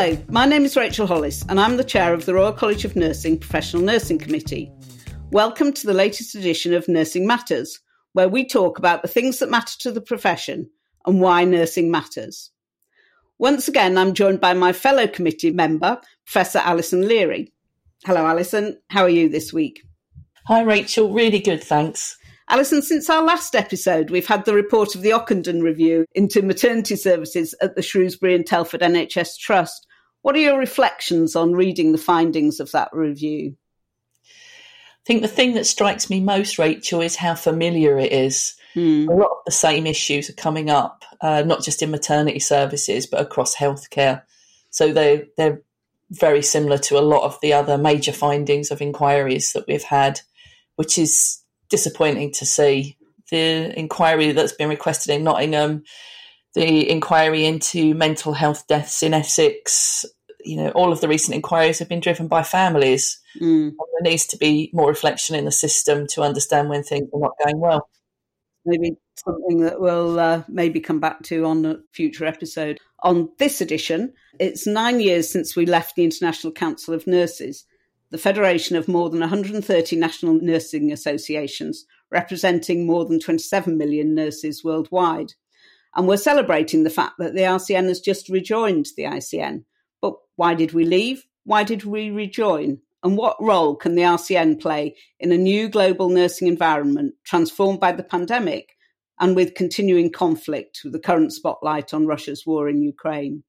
Hello, my name is Rachel Hollis, and I'm the chair of the Royal College of Nursing Professional Nursing Committee. Welcome to the latest edition of Nursing Matters, where we talk about the things that matter to the profession and why nursing matters. Once again, I'm joined by my fellow committee member, Professor Alison Leary. Hello, Alison. How are you this week? Hi, Rachel. Really good, thanks. Alison, since our last episode, we've had the report of the Ockenden review into maternity services at the Shrewsbury and Telford NHS Trust. What are your reflections on reading the findings of that review? I think the thing that strikes me most, Rachel, is how familiar it is. Hmm. A lot of the same issues are coming up, uh, not just in maternity services, but across healthcare. So they they're very similar to a lot of the other major findings of inquiries that we've had, which is disappointing to see. The inquiry that's been requested in Nottingham, the inquiry into mental health deaths in Essex, you know, all of the recent inquiries have been driven by families. Mm. There needs to be more reflection in the system to understand when things are not going well. Maybe something that we'll uh, maybe come back to on a future episode. On this edition, it's nine years since we left the International Council of Nurses the federation of more than 130 national nursing associations, representing more than 27 million nurses worldwide. And we're celebrating the fact that the RCN has just rejoined the ICN. But why did we leave? Why did we rejoin? And what role can the RCN play in a new global nursing environment transformed by the pandemic and with continuing conflict with the current spotlight on Russia's war in Ukraine?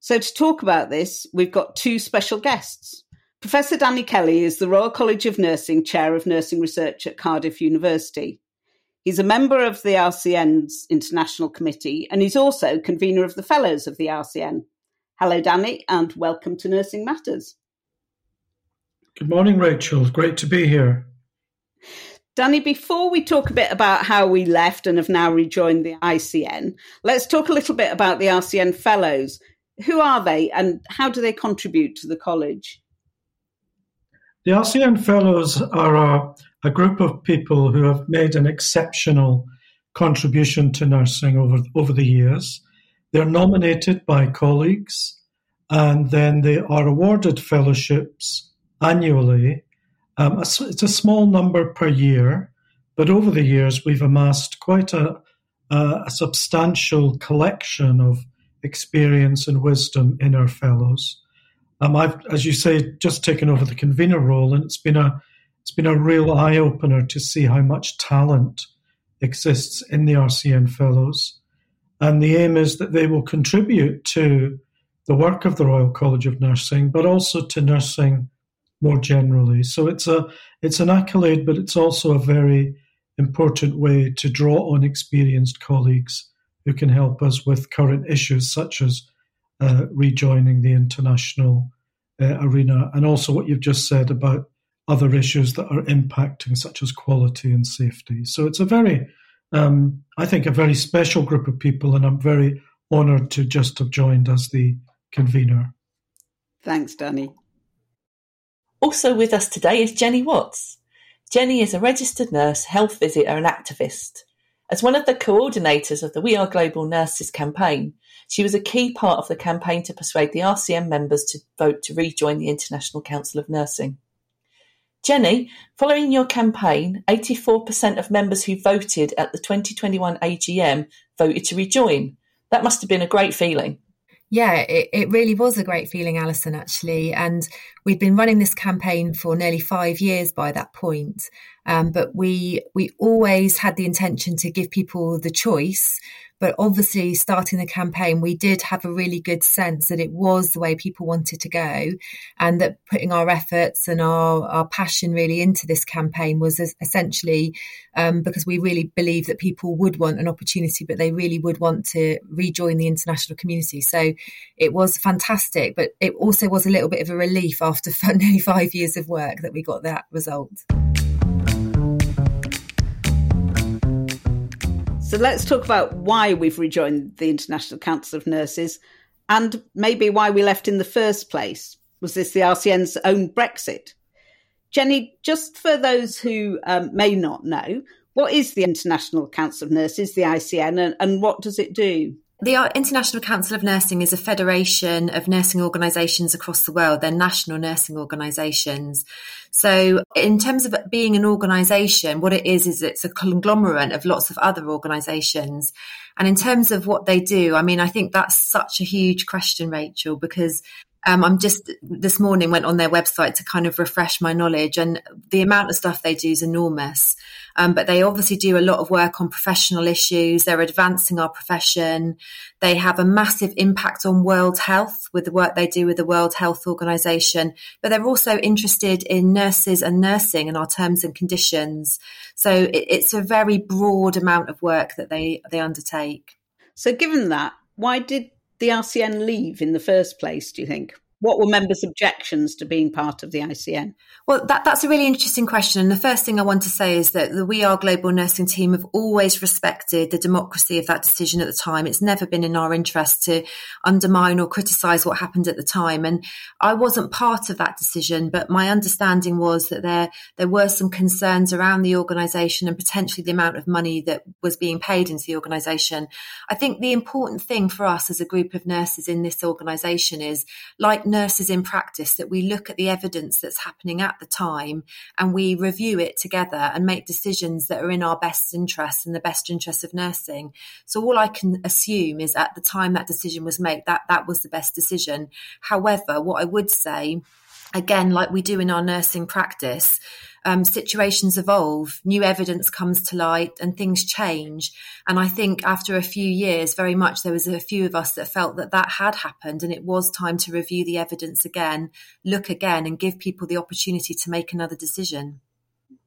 So, to talk about this, we've got two special guests. Professor Danny Kelly is the Royal College of Nursing Chair of Nursing Research at Cardiff University. He's a member of the RCN's International Committee and he's also convener of the Fellows of the RCN. Hello, Danny, and welcome to Nursing Matters. Good morning, Rachel. Great to be here. Danny, before we talk a bit about how we left and have now rejoined the ICN, let's talk a little bit about the RCN Fellows. Who are they and how do they contribute to the college? The RCN Fellows are a, a group of people who have made an exceptional contribution to nursing over, over the years. They're nominated by colleagues and then they are awarded fellowships annually. Um, it's a small number per year, but over the years we've amassed quite a, a, substantial collection of experience and wisdom in our fellows. Um, I've, as you say, just taken over the convener role, and it's been a it's been a real eye opener to see how much talent exists in the RCN Fellows. And the aim is that they will contribute to the work of the Royal College of Nursing, but also to nursing more generally. So it's a it's an accolade, but it's also a very important way to draw on experienced colleagues who can help us with current issues such as uh, rejoining the international uh, arena, and also what you've just said about other issues that are impacting, such as quality and safety. So it's a very, um, I think, a very special group of people, and I'm very honoured to just have joined as the convener. Thanks, Danny. Also with us today is Jenny Watts. Jenny is a registered nurse, health visitor, and activist. As one of the coordinators of the We Are Global Nurses campaign, she was a key part of the campaign to persuade the RCN members to vote to rejoin the International Council of Nursing. Jenny, following your campaign, 84% of members who voted at the 2021 AGM voted to rejoin. That must have been a great feeling. Yeah, it, it really was a great feeling, Alison, actually. And we'd been running this campaign for nearly five years by that point. Um, but we we always had the intention to give people the choice but obviously, starting the campaign, we did have a really good sense that it was the way people wanted to go, and that putting our efforts and our, our passion really into this campaign was essentially um, because we really believe that people would want an opportunity, but they really would want to rejoin the international community. So it was fantastic, but it also was a little bit of a relief after nearly five years of work that we got that result. So let's talk about why we've rejoined the International Council of Nurses and maybe why we left in the first place. Was this the RCN's own Brexit? Jenny, just for those who um, may not know, what is the International Council of Nurses, the ICN, and, and what does it do? The International Council of Nursing is a federation of nursing organisations across the world. They're national nursing organisations. So, in terms of being an organisation, what it is is it's a conglomerate of lots of other organisations. And in terms of what they do, I mean, I think that's such a huge question, Rachel, because um, I'm just this morning went on their website to kind of refresh my knowledge, and the amount of stuff they do is enormous. Um, but they obviously do a lot of work on professional issues. They're advancing our profession. They have a massive impact on world health with the work they do with the World Health Organization. But they're also interested in nurses and nursing and our terms and conditions. So it, it's a very broad amount of work that they they undertake. So, given that, why did the RCN leave in the first place, do you think? What were members' objections to being part of the ICN? Well, that, that's a really interesting question. And the first thing I want to say is that the We Are Global Nursing team have always respected the democracy of that decision at the time. It's never been in our interest to undermine or criticise what happened at the time. And I wasn't part of that decision, but my understanding was that there, there were some concerns around the organisation and potentially the amount of money that was being paid into the organisation. I think the important thing for us as a group of nurses in this organisation is like nurses in practice that we look at the evidence that's happening at the time and we review it together and make decisions that are in our best interest and the best interest of nursing. So all I can assume is at the time that decision was made, that that was the best decision. However, what I would say, again, like we do in our nursing practice, um, situations evolve, new evidence comes to light, and things change. And I think after a few years, very much there was a few of us that felt that that had happened, and it was time to review the evidence again, look again, and give people the opportunity to make another decision.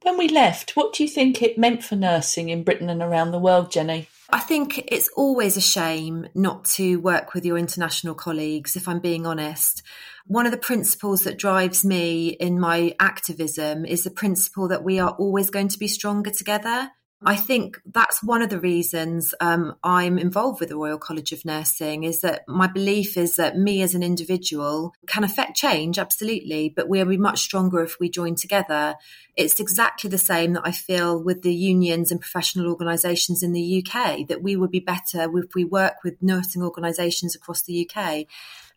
When we left, what do you think it meant for nursing in Britain and around the world, Jenny? I think it's always a shame not to work with your international colleagues, if I'm being honest. One of the principles that drives me in my activism is the principle that we are always going to be stronger together. I think that's one of the reasons um, I'm involved with the Royal College of Nursing is that my belief is that me as an individual can affect change, absolutely, but we'll be much stronger if we join together. It's exactly the same that I feel with the unions and professional organisations in the UK, that we would be better if we work with nursing organisations across the UK.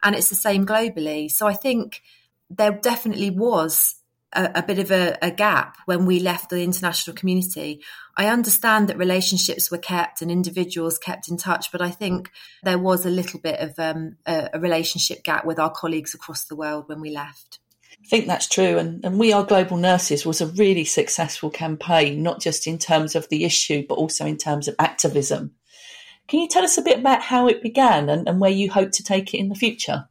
And it's the same globally. So I think there definitely was a, a bit of a, a, gap when we left the international community. I understand that relationships were kept and individuals kept in touch, but I think there was a little bit of um, a, a, relationship gap with our colleagues across the world when we left. I think that's true. And, and We Are Global Nurses was a really successful campaign, not just in terms of the issue, but also in terms of activism. Can you tell us a bit about how it began and, and where you hope to take it in the future?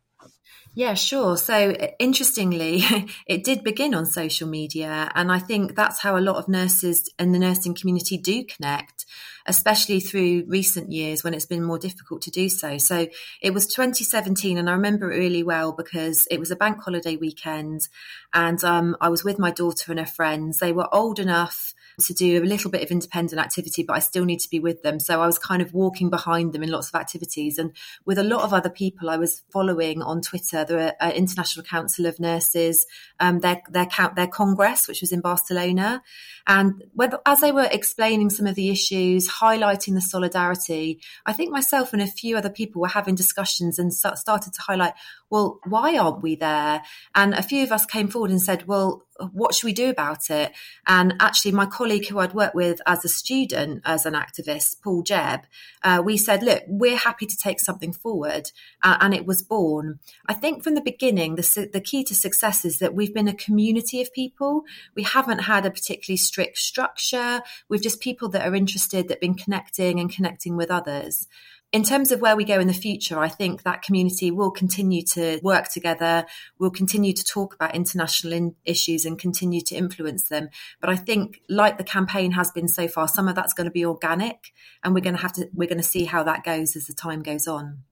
Yeah, sure. So interestingly, it did begin on social media. And I think that's how a lot of nurses in the nursing community do connect, especially through recent years when it's been more difficult to do so. So it was 2017, and I remember it really well because it was a bank holiday weekend. And um, I was with my daughter and her friends. They were old enough to do a little bit of independent activity, but I still need to be with them. So I was kind of walking behind them in lots of activities. And with a lot of other people I was following on Twitter, the uh, International Council of Nurses, um, their, their, their Congress, which was in Barcelona. And whether, as they were explaining some of the issues, highlighting the solidarity, I think myself and a few other people were having discussions and started to highlight, well, why aren't we there? And a few of us came forward and said, well, what should we do about it? And actually, my colleague who I'd worked with as a student, as an activist, Paul Jebb, uh, we said, look, we're happy to take something forward. Uh, and it was born. I think from the beginning, the, the key to success is that we've been a community of people. We haven't had a particularly strict structure. We've just people that are interested, that have been connecting and connecting with others in terms of where we go in the future, I think that community will continue to work together. We'll continue to talk about international in- issues and continue to influence them. But I think, like the campaign has been so far, some of that's going to be organic, and we're going to have to we're going to see how that goes as the time goes on.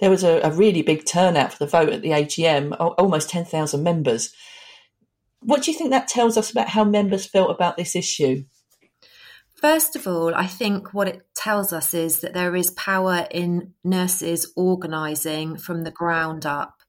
There was a, a really big turnout for the vote at the AGM, almost ten thousand members. What do you think that tells us about how members felt about this issue? First of all, I think what it tells us is that there is power in nurses organising from the ground up.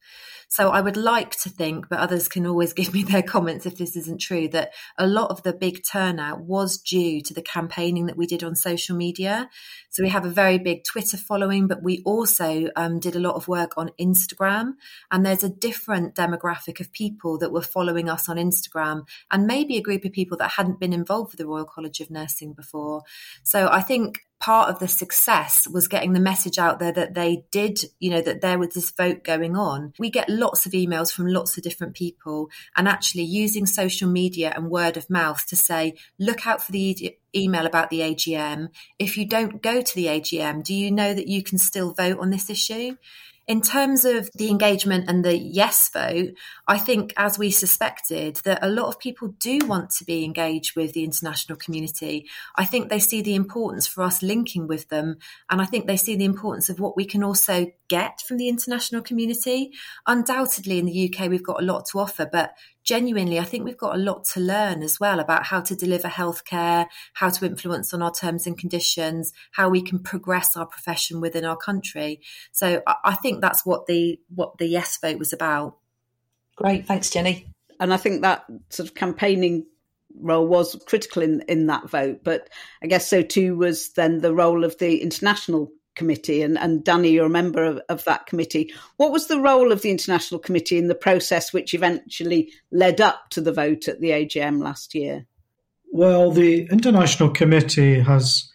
So I would like to think, but others can always give me their comments if this isn't true, that a lot of the big turnout was due to the campaigning that we did on social media. So we have a very big Twitter following, but we also um, did a lot of work on Instagram. And there's a different demographic of people that were following us on Instagram and maybe a group of people that hadn't been involved with the Royal College of Nursing before. So I think part of the success was getting the message out there that they did, you know, that there was this vote going on. We get lots of emails from lots of different people and actually using social media and word of mouth to say, look out for the e- email about the AGM. If you don't go to the AGM, do you know that you can still vote on this issue? In terms of the engagement and the yes vote, I think, as we suspected, that a lot of people do want to be engaged with the international community. I think they see the importance for us linking with them, and I think they see the importance of what we can also get from the international community. Undoubtedly, in the UK, we've got a lot to offer, but genuinely, I think we've got a lot to learn as well about how to deliver healthcare, how to influence on our terms and conditions, how we can progress our profession within our country. So I think that's what the what the yes vote was about. Great, thanks, Jenny. And I think that sort of campaigning role was critical in in that vote, but I guess so too was then the role of the international committee and, and Danny, you're a member of, of, that committee. What was the role of the international committee in the process which eventually led up to the vote at the AGM last year? Well, the international committee has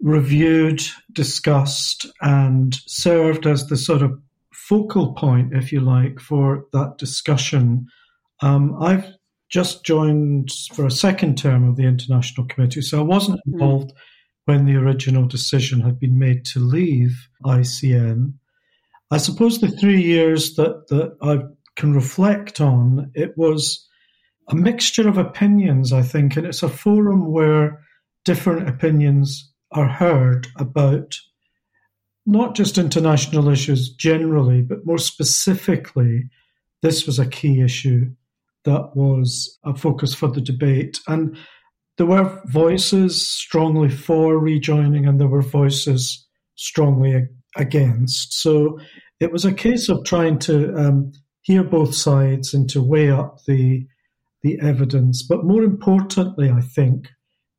reviewed, discussed, and served as the sort of focal point, if you like, for that discussion. Um, I've just joined for a second term of the international committee, so I wasn't hmm. involved. Mm when the original decision had been made to leave ICN. I suppose the three years that, that I can reflect on, it was a mixture of opinions, I think, and it's a forum where different opinions are heard about not just international issues generally, but more specifically, this was a key issue that was a focus for the debate. And there were voices strongly for rejoining and there were voices strongly against. So it was a case of trying to um, hear both sides and to weigh up the the evidence, but more importantly, I think,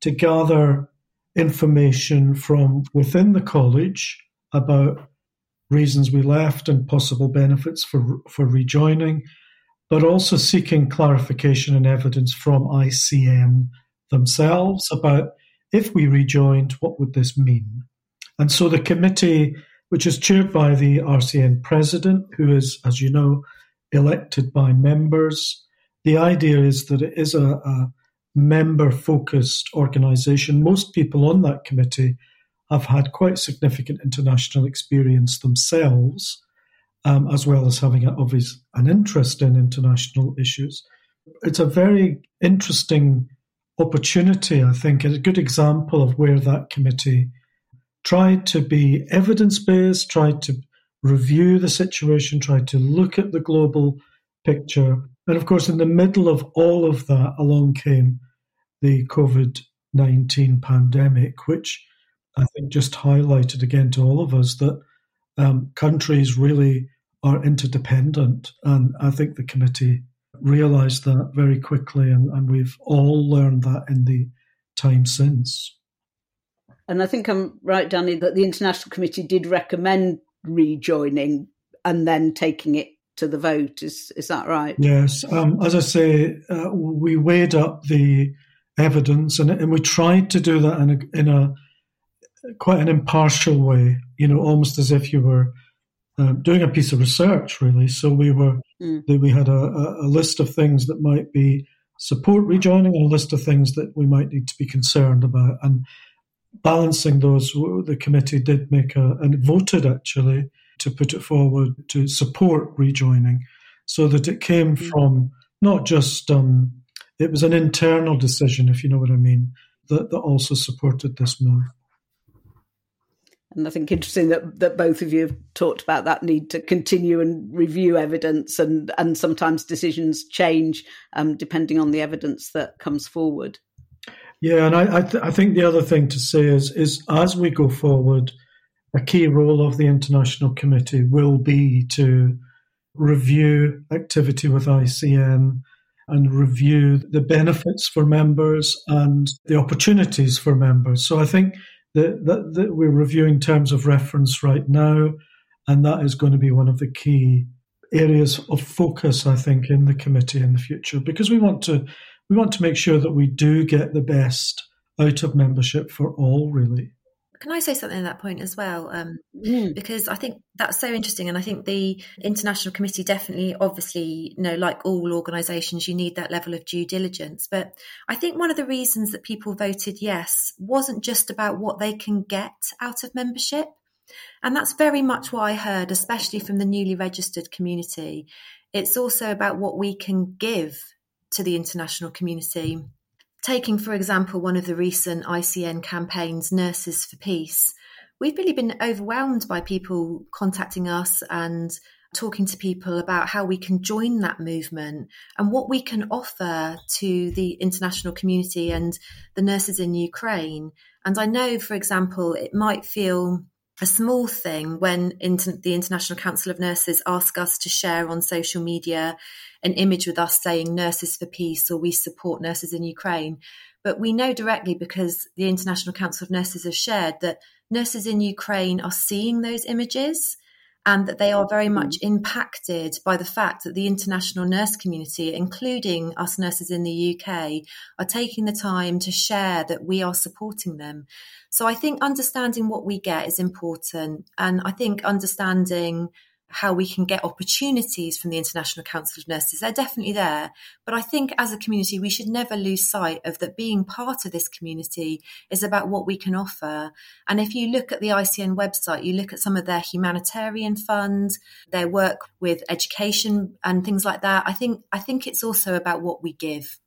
to gather information from within the college about reasons we left and possible benefits for for rejoining, but also seeking clarification and evidence from ICN themselves about if we rejoined, what would this mean? And so the committee, which is chaired by the RCN president, who is, as you know, elected by members, the idea is that it is a, a member focused organization. Most people on that committee have had quite significant international experience themselves, um, as well as having obvious an interest in international issues. It's a very interesting opportunity, I think, is a good example of where that committee tried to be evidence based, tried to review the situation, tried to look at the global picture. And of course, in the middle of all of that, along came the COVID 19 pandemic, which I think just highlighted again to all of us that um, countries really are interdependent. And I think the committee realized that very quickly, and, and we've all learned that in the time since. And I think I'm right, Danny, that the International Committee did recommend rejoining and then taking it to the vote. Is is that right? Yes. Um, as I say, uh, we weighed up the evidence, and, and we tried to do that in a, in a quite an impartial way. You know, almost as if you were um, doing a piece of research, really. So we were mm. we had a, a, list of things that might be support rejoining and a list of things that we might need to be concerned about. And balancing those, the committee did make a and voted actually to put it forward to support rejoining, so that it came mm. from not just um, it was an internal decision, if you know what I mean, that, that also supported this move. And I think interesting that, that both of you have talked about that need to continue and review evidence, and, and sometimes decisions change um, depending on the evidence that comes forward. Yeah, and I I, th- I, think the other thing to say is is as we go forward, a key role of the international committee will be to review activity with ICN and review the benefits for members and the opportunities for members. So I think that, we're reviewing terms of reference right now, and that is going to be one of the key areas of focus, I think, in the committee in the future, because we want to we want to make sure that we do get the best out of membership for all, really. Can I say something at that point as well? Um, mm. Because I think that's so interesting, and I think the international committee definitely, obviously, you know, like all organisations, you need that level of due diligence. But I think one of the reasons that people voted yes wasn't just about what they can get out of membership, and that's very much what I heard, especially from the newly registered community. It's also about what we can give to the international community Taking, for example, one of the recent ICN campaigns, Nurses for Peace, we've really been overwhelmed by people contacting us and talking to people about how we can join that movement and what we can offer to the international community and the nurses in Ukraine. And I know, for example, it might feel a small thing when inter- the International Council of Nurses ask us to share on social media an image with us saying nurses for peace or we support nurses in Ukraine. But we know directly because the International Council of Nurses have shared that nurses in Ukraine are seeing those images and that they are very much mm. impacted by the fact that the international nurse community, including us nurses in the UK, are taking the time to share that we are supporting them. So I think understanding what we get is important. And I think understanding how we can get opportunities from the International Council of Nurses. They're definitely there. But I think as a community, we should never lose sight of that being part of this community is about what we can offer. And if you look at the ICN website, you look at some of their humanitarian funds, their work with education and things like that. I think I think it's also about what we give.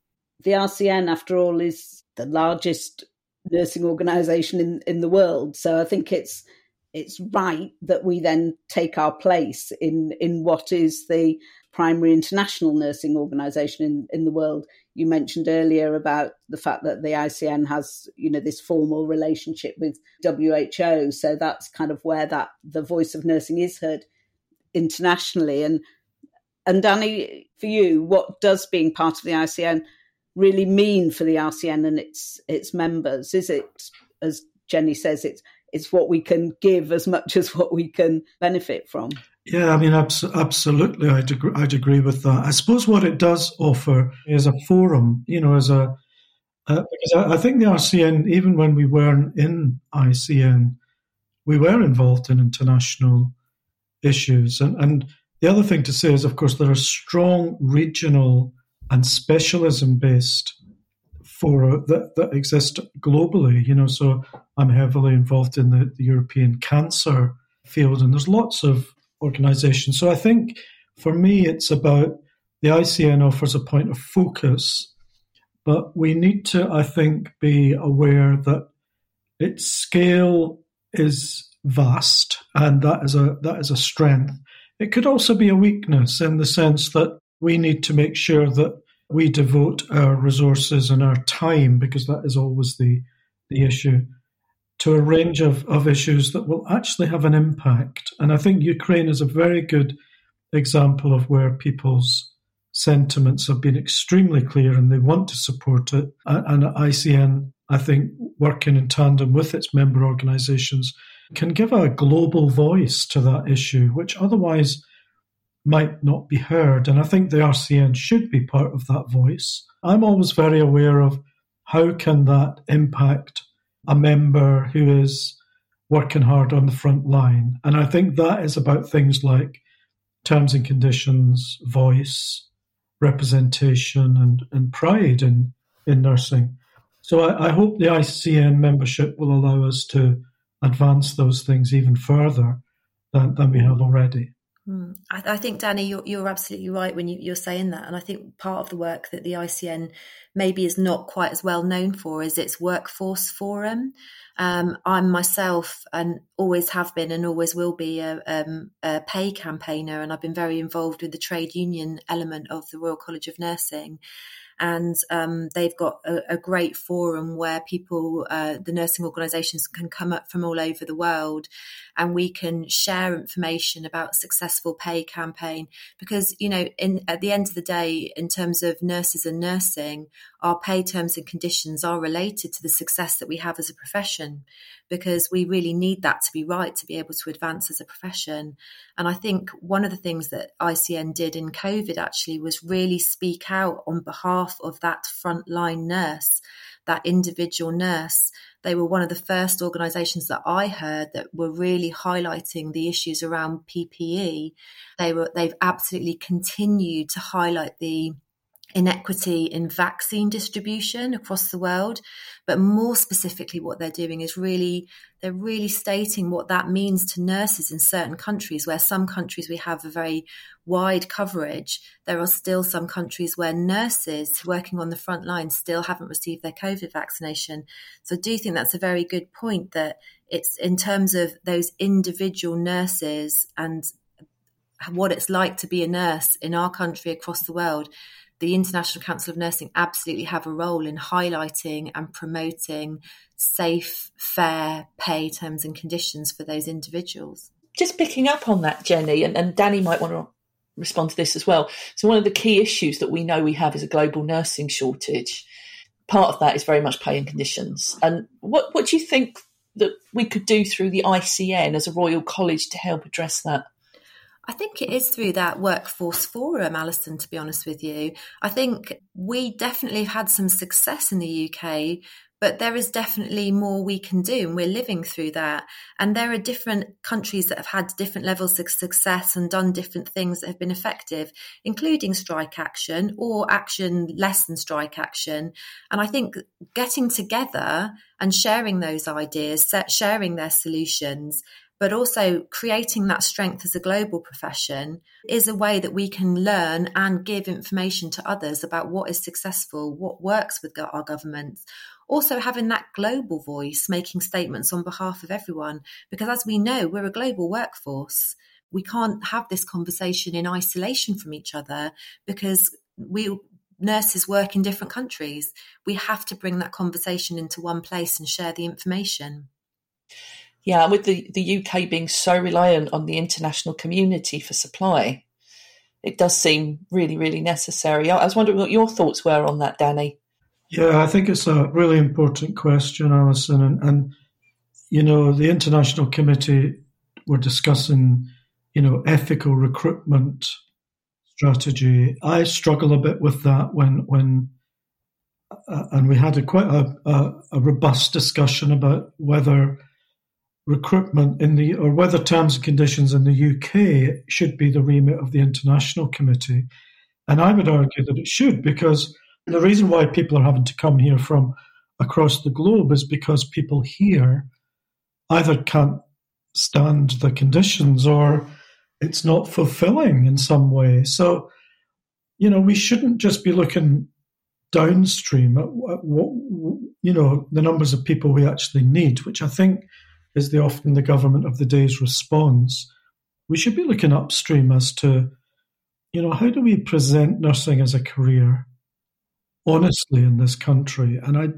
The RCN, after all, is the largest nursing organisation in, in the world. So I think it's it's right that we then take our place in in what is the primary international nursing organization in, in the world. You mentioned earlier about the fact that the ICN has, you know, this formal relationship with WHO. So that's kind of where that the voice of nursing is heard internationally. And and Danny, for you, what does being part of the ICN really mean for the RCN and its its members? Is it, as Jenny says, it's it's what we can give as much as what we can benefit from. Yeah, I mean, abs- absolutely, I'd agree, I'd agree with that. I suppose what it does offer is a forum, you know, as a uh, because I, I, think the RCN, even when we weren't in ICN, we were involved in international issues. And, and the other thing to say is, of course, there are strong regional and specialism based for uh, that, that exist globally. You know, so I'm heavily involved in the, the European cancer field, and there's lots of organisations. So I think for me, it's about the ICN offers a point of focus, but we need to, I think, be aware that its scale is vast, and that is a that is a strength. It could also be a weakness in the sense that we need to make sure that we devote our resources and our time, because that is always the, the issue, to a range of, of issues that will actually have an impact. And I think Ukraine is a very good example of where people's sentiments have been extremely clear and they want to support it. And ICN, I think, working in tandem with its member organizations, can give a global voice to that issue, which otherwise might not be heard. And I think the RCN should be part of that voice. I'm always very aware of how can that impact a member who is working hard on the front line. And I think that is about things like terms and conditions, voice, representation, and, and pride in, in nursing. So I, I hope the ICN membership will allow us to advance those things even further than, than we have already. Mm. I, I, think, Danny, you're, you're absolutely right when you, are saying that. And I think part of the work that the ICN maybe is not quite as well known for is its workforce forum. Um, I'm myself and always have been and always will be a, um, a pay campaigner, and I've been very involved with the trade union element of the Royal College of Nursing. And um, they've got a, a, great forum where people, uh, the nursing organisations, can come up from all over the world, and we can share information about successful pay campaign. Because you know, in at the end of the day, in terms of nurses and nursing, our pay terms and conditions are related to the success that we have as a profession because we really need that to be right to be able to advance as a profession. And I think one of the things that ICN did in COVID actually was really speak out on behalf of that frontline nurse, that individual nurse. They were one of the first organisations that I heard that were really highlighting the issues around PPE. They were they've absolutely continued to highlight the inequity in vaccine distribution across the world but more specifically what they're doing is really they're really stating what that means to nurses in certain countries where some countries we have a very wide coverage. There are still some countries where nurses working on the front line still haven't received their covid vaccination. So i do think that's a very good point that it's in terms of those individual nurses and what it's like to be a nurse in our country across the world the International Council of Nursing absolutely have a role in highlighting and promoting safe, fair pay terms and conditions for those individuals. Just picking up on that, Jenny, and, and Danny might want to respond to this as well. So, one of the key issues that we know we have is a global nursing shortage. Part of that is very much pay and conditions. And what, what do you think that we could do through the ICN as a Royal College to help address that? I think it is through that workforce forum, Alison, to be honest with you. I think we definitely have had some success in the UK, but there is definitely more we can do, and we're living through that. And there are different countries that have had different levels of success and done different things that have been effective, including strike action or action less than strike action. And I think getting together and sharing those ideas, sharing their solutions, but also creating that strength as a global profession is a way that we can learn and give information to others about what is successful, what works with our governments. Also, having that global voice, making statements on behalf of everyone, because as we know, we're a global workforce. We can't have this conversation in isolation from each other because we nurses work in different countries. We have to bring that conversation into one place and share the information. Yeah, with the, the UK being so reliant on the international community for supply, it does seem really, really necessary. I was wondering what your thoughts were on that, Danny. Yeah, I think it's a really important question, Alison. And, and you know, the International Committee were discussing, you know, ethical recruitment strategy. I struggle a bit with that when, when, uh, and we had a quite a, a, a robust discussion about whether recruitment in the or whether terms and conditions in the UK should be the remit of the international committee. And I would argue that it should because the reason why people are having to come here from across the globe is because people here either can't stand the conditions or it's not fulfilling in some way. So, you know, we shouldn't just be looking downstream at what, you know, the numbers of people we actually need, which I think is the often the government of the day's response. We should be looking upstream as to, you know, how do we present nursing as a career honestly in this country? And I,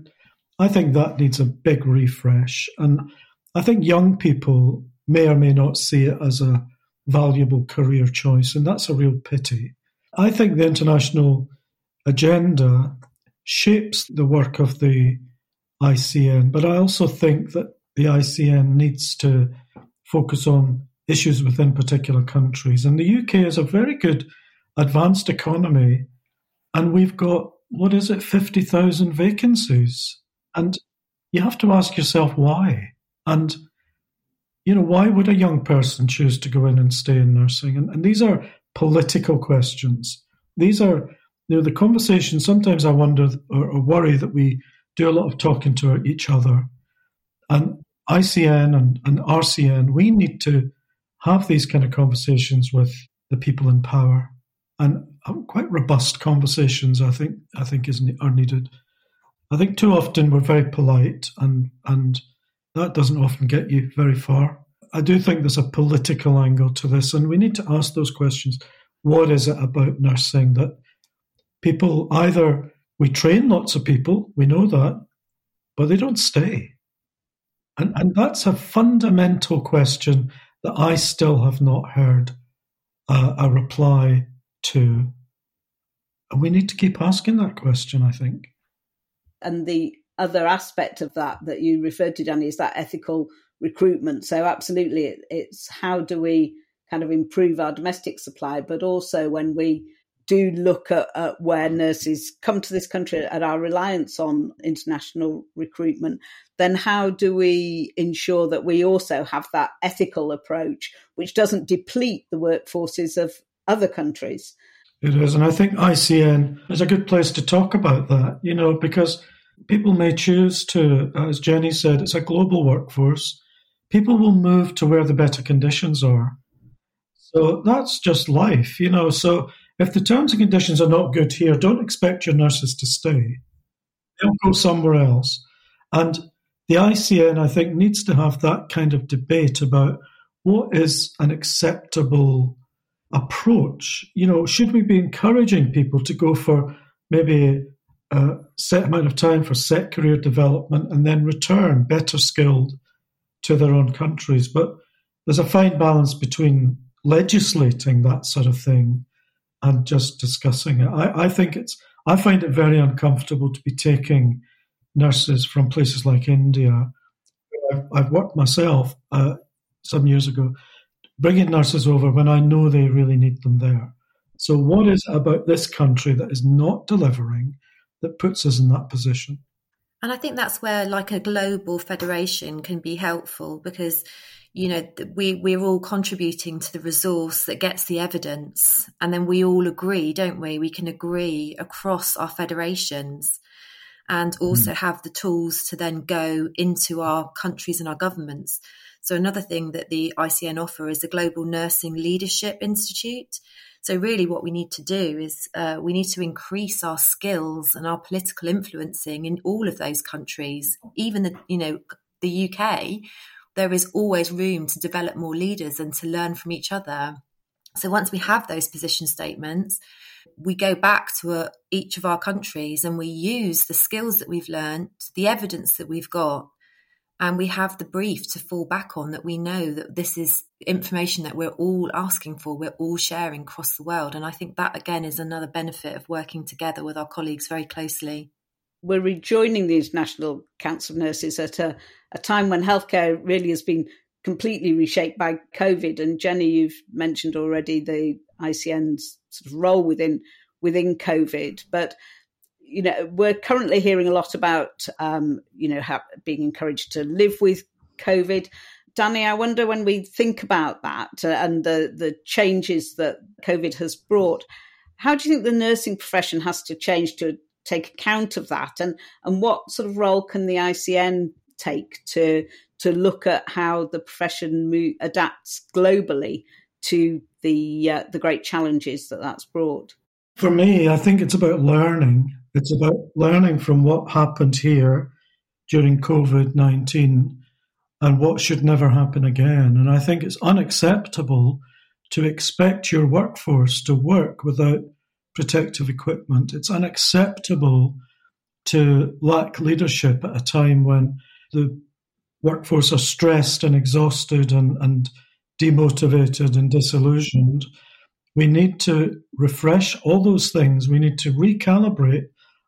I think that needs a big refresh. And I think young people may or may not see it as a valuable career choice, and that's a real pity. I think the international agenda shapes the work of the ICN, but I also think that the ICN needs to focus on issues within particular countries. And the UK is a very good advanced economy, and we've got, what is it, 50,000 vacancies. And you have to ask yourself why. And, you know, why would a young person choose to go in and stay in nursing? And, and these are political questions. These are, you know, the conversations. Sometimes I wonder or, or worry that we do a lot of talking to each other and ICN and, and RCN, we need to have these kind of conversations with the people in power, and um, quite robust conversations. I think I think is are needed. I think too often we're very polite, and and that doesn't often get you very far. I do think there's a political angle to this, and we need to ask those questions. What is it about nursing that people either We train lots of people, we know that, but they don't stay. And, and that's a fundamental question that I still have not heard uh, a reply to. And we need to keep asking that question, I think. And the other aspect of that that you referred to, Danny, is that ethical recruitment. So, absolutely, it's how do we kind of improve our domestic supply, but also when we do look at, at, where nurses come to this country at our reliance on international recruitment, then how do we ensure that we also have that ethical approach, which doesn't deplete the workforces of other countries? It is. And I think ICN is a good place to talk about that, you know, because people may choose to, as Jenny said, it's a global workforce. People will move to where the better conditions are. So that's just life, you know. So if the terms and conditions are not good here, don't expect your nurses to stay. They'll go somewhere else. And the ICN, I think, needs to have that kind of debate about what is an acceptable approach. You know, should we be encouraging people to go for maybe a set amount of time for set career development and then return better skilled to their own countries? But there's a fine balance between legislating that sort of thing and just discussing it. I, I think it's I find it very uncomfortable to be taking nurses from places like India. I've, I've worked myself uh, some years ago, bringing nurses over when I know they really need them there. So, what is about this country that is not delivering that puts us in that position? And I think that's where, like, a global federation can be helpful because you know we we're all contributing to the resource that gets the evidence and then we all agree don't we we can agree across our federations and also mm. have the tools to then go into our countries and our governments so another thing that the ICN offer is the global nursing leadership institute so really what we need to do is uh, we need to increase our skills and our political influencing in all of those countries even the you know the UK there is always room to develop more leaders and to learn from each other. So once we have those position statements, we go back to a, uh, each of our countries and we use the skills that we've learned, the evidence that we've got, and we have the brief to fall back on that we know that this is information that we're all asking for, we're all sharing across the world. And I think that again is another benefit of working together with our colleagues very closely we're rejoining the International Council of Nurses at a, a time when healthcare really has been completely reshaped by COVID. And Jenny, you've mentioned already the ICN's sort of role within within COVID, but you know we're currently hearing a lot about um, you know how, being encouraged to live with COVID. Danny, I wonder when we think about that uh, and the the changes that COVID has brought, how do you think the nursing profession has to change to take account of that? And and what sort of role can the ICN take to to look at how the profession mo- adapts globally to the uh, the great challenges that that's brought? For me i think it's about learning it's about learning from what happened here during covid-19 and what should never happen again and i think it's unacceptable to expect your workforce to work without protective equipment. It's unacceptable to lack leadership at a time when the workforce are stressed and exhausted and, and demotivated and disillusioned. We need to refresh all those things. We need to recalibrate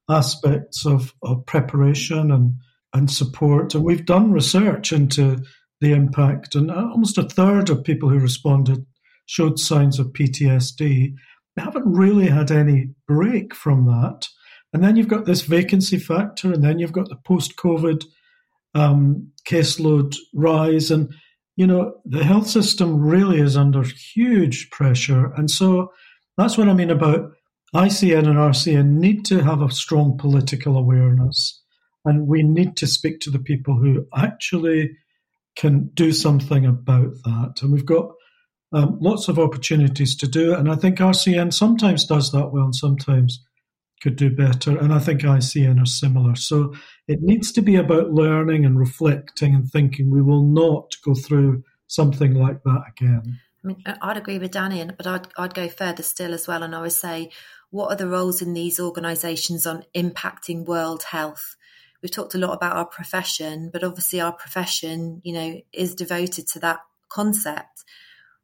aspects of, of preparation and, and support. And we've done research into the impact, and almost a third of people who responded showed signs of PTSD. They haven't really had any break from that. And then you've got this vacancy factor, and then you've got the post COVID um, caseload rise. And, you know, the health system really is under huge pressure. And so that's what I mean about ICN and RCN need to have a strong political awareness. And we need to speak to the people who actually can do something about that. And we've got um, lots of opportunities to do it. And I think RCN sometimes does that well and sometimes could do better. And I think ICN are similar. So it needs to be about learning and reflecting and thinking. We will not go through something like that again. I mean, I'd agree with Danny, but I'd, I'd go further still as well. And I would say what are the roles in these organisations on impacting world health? We've talked a lot about our profession, but obviously our profession, you know, is devoted to that concept.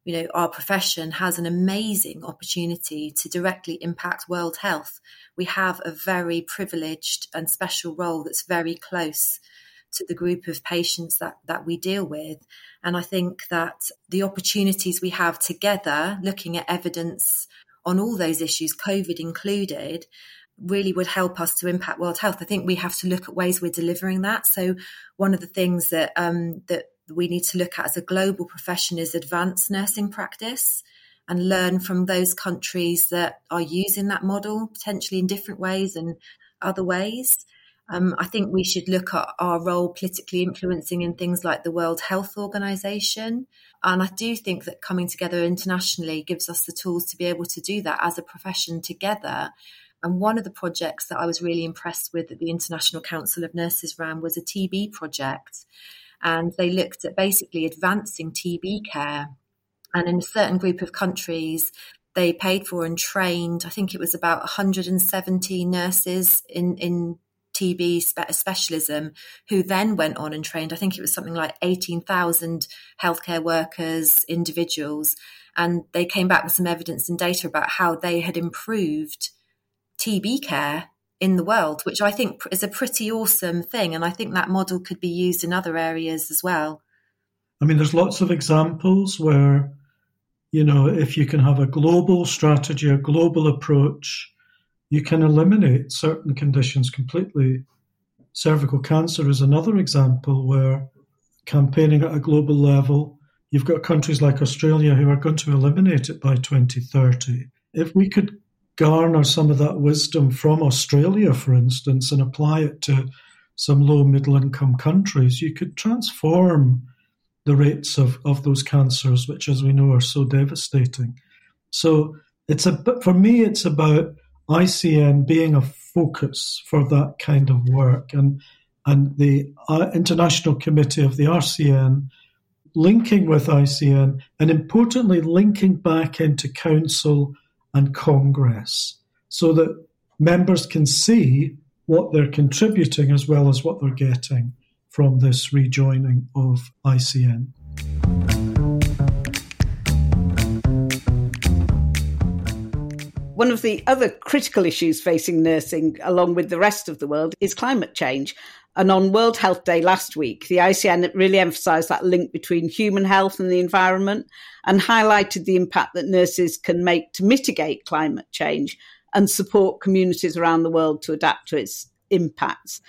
You know, our profession has an amazing opportunity to directly impact world health. We have a very privileged and special role that's very close to the group of patients that, that we deal with. And I think that the opportunities we have together, looking at evidence on all those issues, COVID included, really would help us to impact world health. I think we have to look at ways we're delivering that. So one of the things that um, that we need to look at as a global profession is advanced nursing practice and learn from those countries that are using that model potentially in different ways and other ways. Um, I think we should look at our role politically influencing in things like the World Health Organization. And I do think that coming together internationally gives us the tools to be able to do that as a profession together. And one of the projects that I was really impressed with that the International Council of Nurses ran was a TB project. And they looked at basically advancing TB care. And in a certain group of countries, they paid for and trained, I think it was about 170 nurses in, in TB spe- specialism, who then went on and trained, I think it was something like 18,000 healthcare workers, individuals. And they came back with some evidence and data about how they had improved TB care in the world, which I think is a pretty awesome thing. And I think that model could be used in other areas as well. I mean, there's lots of examples where, you know, if you can have a global strategy, a global approach, you can eliminate certain conditions completely. Cervical cancer is another example where campaigning at a global level, you've got countries like Australia who are going to eliminate it by 2030. If we could garner some of that wisdom from Australia, for instance, and apply it to some low middle income countries, you could transform the rates of, of those cancers, which, as we know, are so devastating. So it's a for me, it's about ICN being a focus for that kind of work and and the uh, International Committee of the RCN linking with ICN and importantly linking back into Council and Congress so that members can see what they're contributing as well as what they're getting from this rejoining of ICN. One of the other critical issues facing nursing, along with the rest of the world, is climate change. And on World Health Day last week, the ICN really emphasised that link between human health and the environment and highlighted the impact that nurses can make to mitigate climate change and support communities around the world to adapt to its impacts.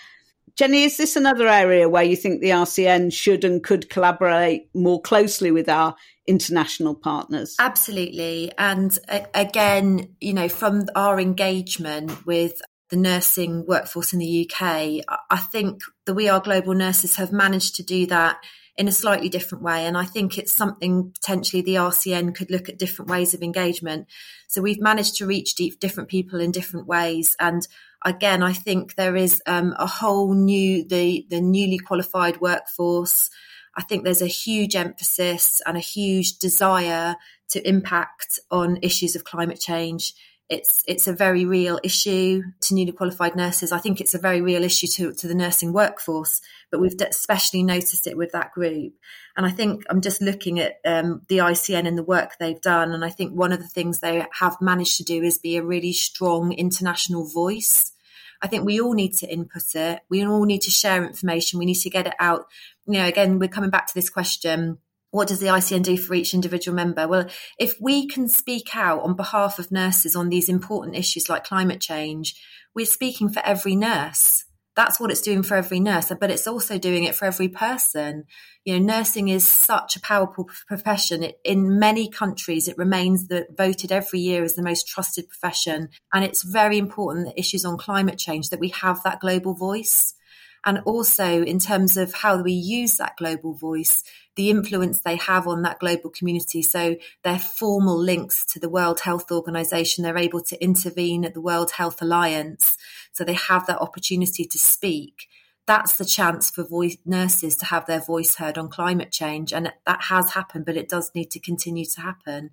Jenny, is this another area where you think the RCN should and could collaborate more closely with our international partners? Absolutely. And again, you know, from our engagement with the nursing workforce in the UK, I think the We Are Global Nurses have managed to do that in a slightly different way. And I think it's something potentially the RCN could look at different ways of engagement. So we've managed to reach deep, different people in different ways. And again, I think there is um, a whole new, the, the newly qualified workforce. I think there's a huge emphasis and a huge desire to impact on issues of climate change. It's it's a very real issue to newly qualified nurses. I think it's a very real issue to, to the nursing workforce, but we've especially noticed it with that group. And I think I'm just looking at um, the ICN and the work they've done, and I think one of the things they have managed to do is be a really strong international voice I think we all need to input it. We all need to share information. We need to get it out. You know, again, we're coming back to this question. What does the ICN do for each individual member? Well, if we can speak out on behalf of nurses on these important issues like climate change, we're speaking for every nurse that's what it's doing for every nurse, but it's also doing it for every person. You know, nursing is such a powerful profession. It, in many countries, it remains the, voted every year as the most trusted profession. And it's very important that issues on climate change, that we have that global voice. And also in terms of how we use that global voice, the influence they have on that global community. So their formal links to the World Health Organization, they're able to intervene at the World Health Alliance. So they have that opportunity to speak. That's the chance for voice, nurses to have their voice heard on climate change. And that has happened, but it does need to continue to happen.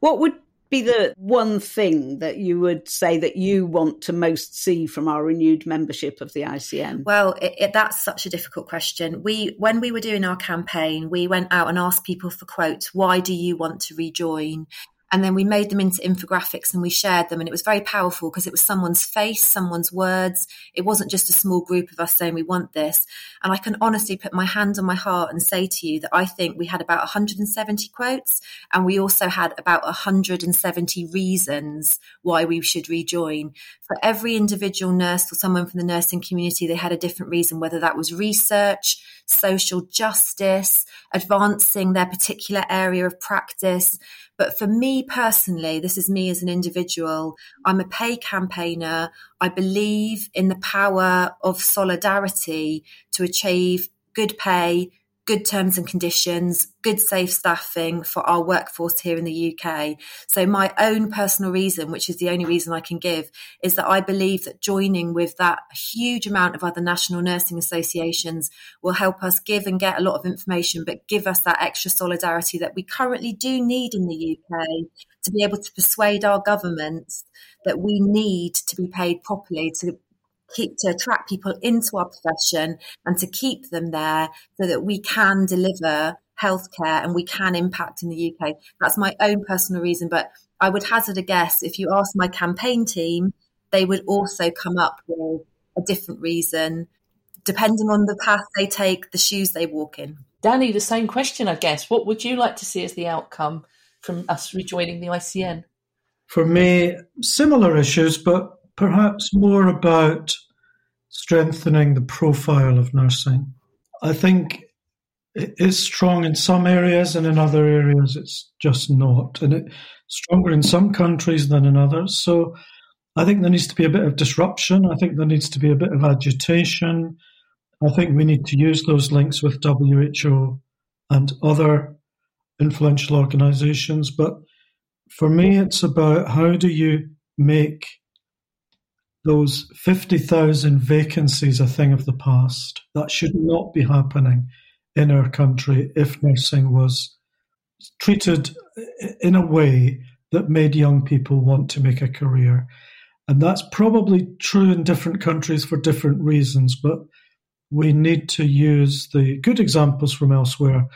What would be the one thing that you would say that you want to most see from our renewed membership of the ICN? Well, it, it, that's such a difficult question. We, when we were doing our campaign, we went out and asked people for quotes. Why do you want to rejoin? And then we made them into infographics and we shared them. And it was very powerful because it was someone's face, someone's words. It wasn't just a small group of us saying we want this. And I can honestly put my hand on my heart and say to you that I think we had about 170 quotes and we also had about 170 reasons why we should rejoin. For every individual nurse or someone from the nursing community, they had a different reason, whether that was research, social justice, advancing their particular area of practice. But for me personally, this is me as an individual. I'm a pay campaigner. I believe in the power of solidarity to achieve good pay, good terms and conditions, good safe staffing for our workforce here in the UK. So my own personal reason, which is the only reason I can give, is that I believe that joining with that huge amount of other national nursing associations will help us give and get a lot of information, but give us that extra solidarity that we currently do need in the UK to be able to persuade our governments that we need to be paid properly to keep to attract people into our profession and to keep them there so that we can deliver healthcare and we can impact in the UK. That's my own personal reason, but I would hazard a guess if you ask my campaign team, they would also come up with a different reason depending on the path they take, the shoes they walk in. Danny, the same question, I guess. What would you like to see as the outcome from us rejoining the ICN? For me, similar issues, but perhaps more about strengthening the profile of nursing. I think it is strong in some areas and in other areas it's just not. And it's stronger in some countries than in others. So I think there needs to be a bit of disruption. I think there needs to be a bit of agitation. I think we need to use those links with WHO and other influential organizations. But for me, it's about how do you make those 50,000 vacancies a thing of the past. That should not be happening in our country if nursing was treated in a way that made young people want to make a career. And that's probably true in different countries for different reasons, but we need to use the good examples from elsewhere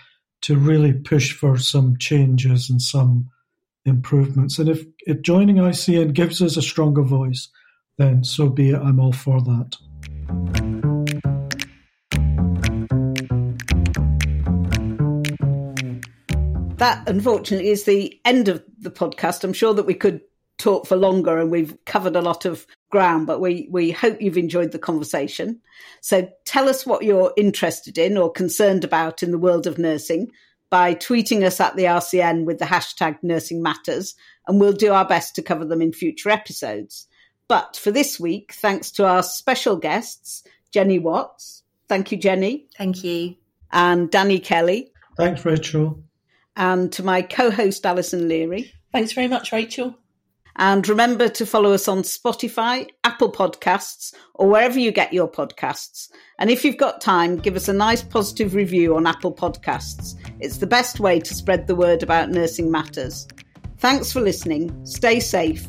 to really push for some changes and some improvements. And if, if joining ICN gives us a stronger voice, then so be it. I'm all for that. That, unfortunately, is the end of the podcast. I'm sure that we could talk for longer and we've covered a lot of ground, but we, we hope you've enjoyed the conversation. So tell us what you're interested in or concerned about in the world of nursing by tweeting us at the RCN with the hashtag nursing matters, and we'll do our best to cover them in future episodes. But for this week, thanks to our special guests, Jenny Watts. Thank you, Jenny. Thank you. And Danny Kelly. Thanks, Rachel. And to my co host, Alison Leary. Thanks very much, Rachel. And remember to follow us on Spotify, Apple Podcasts, or wherever you get your podcasts. And if you've got time, give us a nice positive review on Apple Podcasts. It's the best way to spread the word about nursing matters. Thanks for listening. Stay safe